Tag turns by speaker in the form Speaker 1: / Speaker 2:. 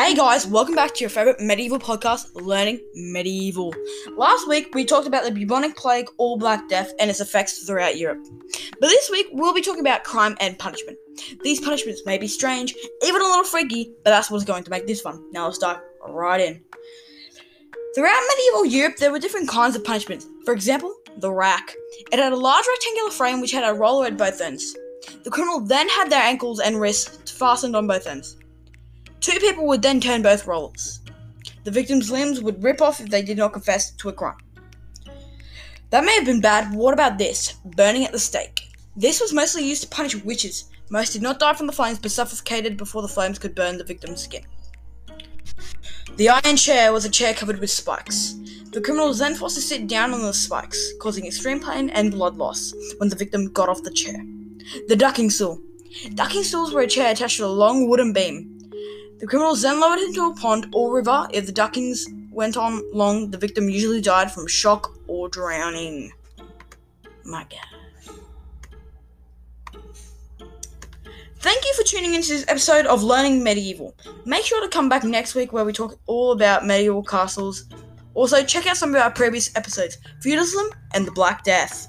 Speaker 1: Hey guys, welcome back to your favorite medieval podcast, Learning Medieval. Last week we talked about the bubonic plague, all Black Death, and its effects throughout Europe. But this week we'll be talking about crime and punishment. These punishments may be strange, even a little freaky, but that's what's going to make this fun. Now let's dive right in. Throughout medieval Europe, there were different kinds of punishments. For example, the rack. It had a large rectangular frame which had a roller at both ends. The criminal then had their ankles and wrists fastened on both ends. Two people would then turn both rollers. The victim's limbs would rip off if they did not confess to a crime. That may have been bad, but what about this? Burning at the stake. This was mostly used to punish witches. Most did not die from the flames but suffocated before the flames could burn the victim's skin. The iron chair was a chair covered with spikes. The criminal was then forced to sit down on the spikes, causing extreme pain and blood loss when the victim got off the chair. The ducking stool. Ducking stools were a chair attached to a long wooden beam. The criminals then lowered into a pond or river. If the duckings went on long, the victim usually died from shock or drowning. My God. Thank you for tuning into this episode of Learning Medieval. Make sure to come back next week where we talk all about medieval castles. Also, check out some of our previous episodes Feudalism and the Black Death.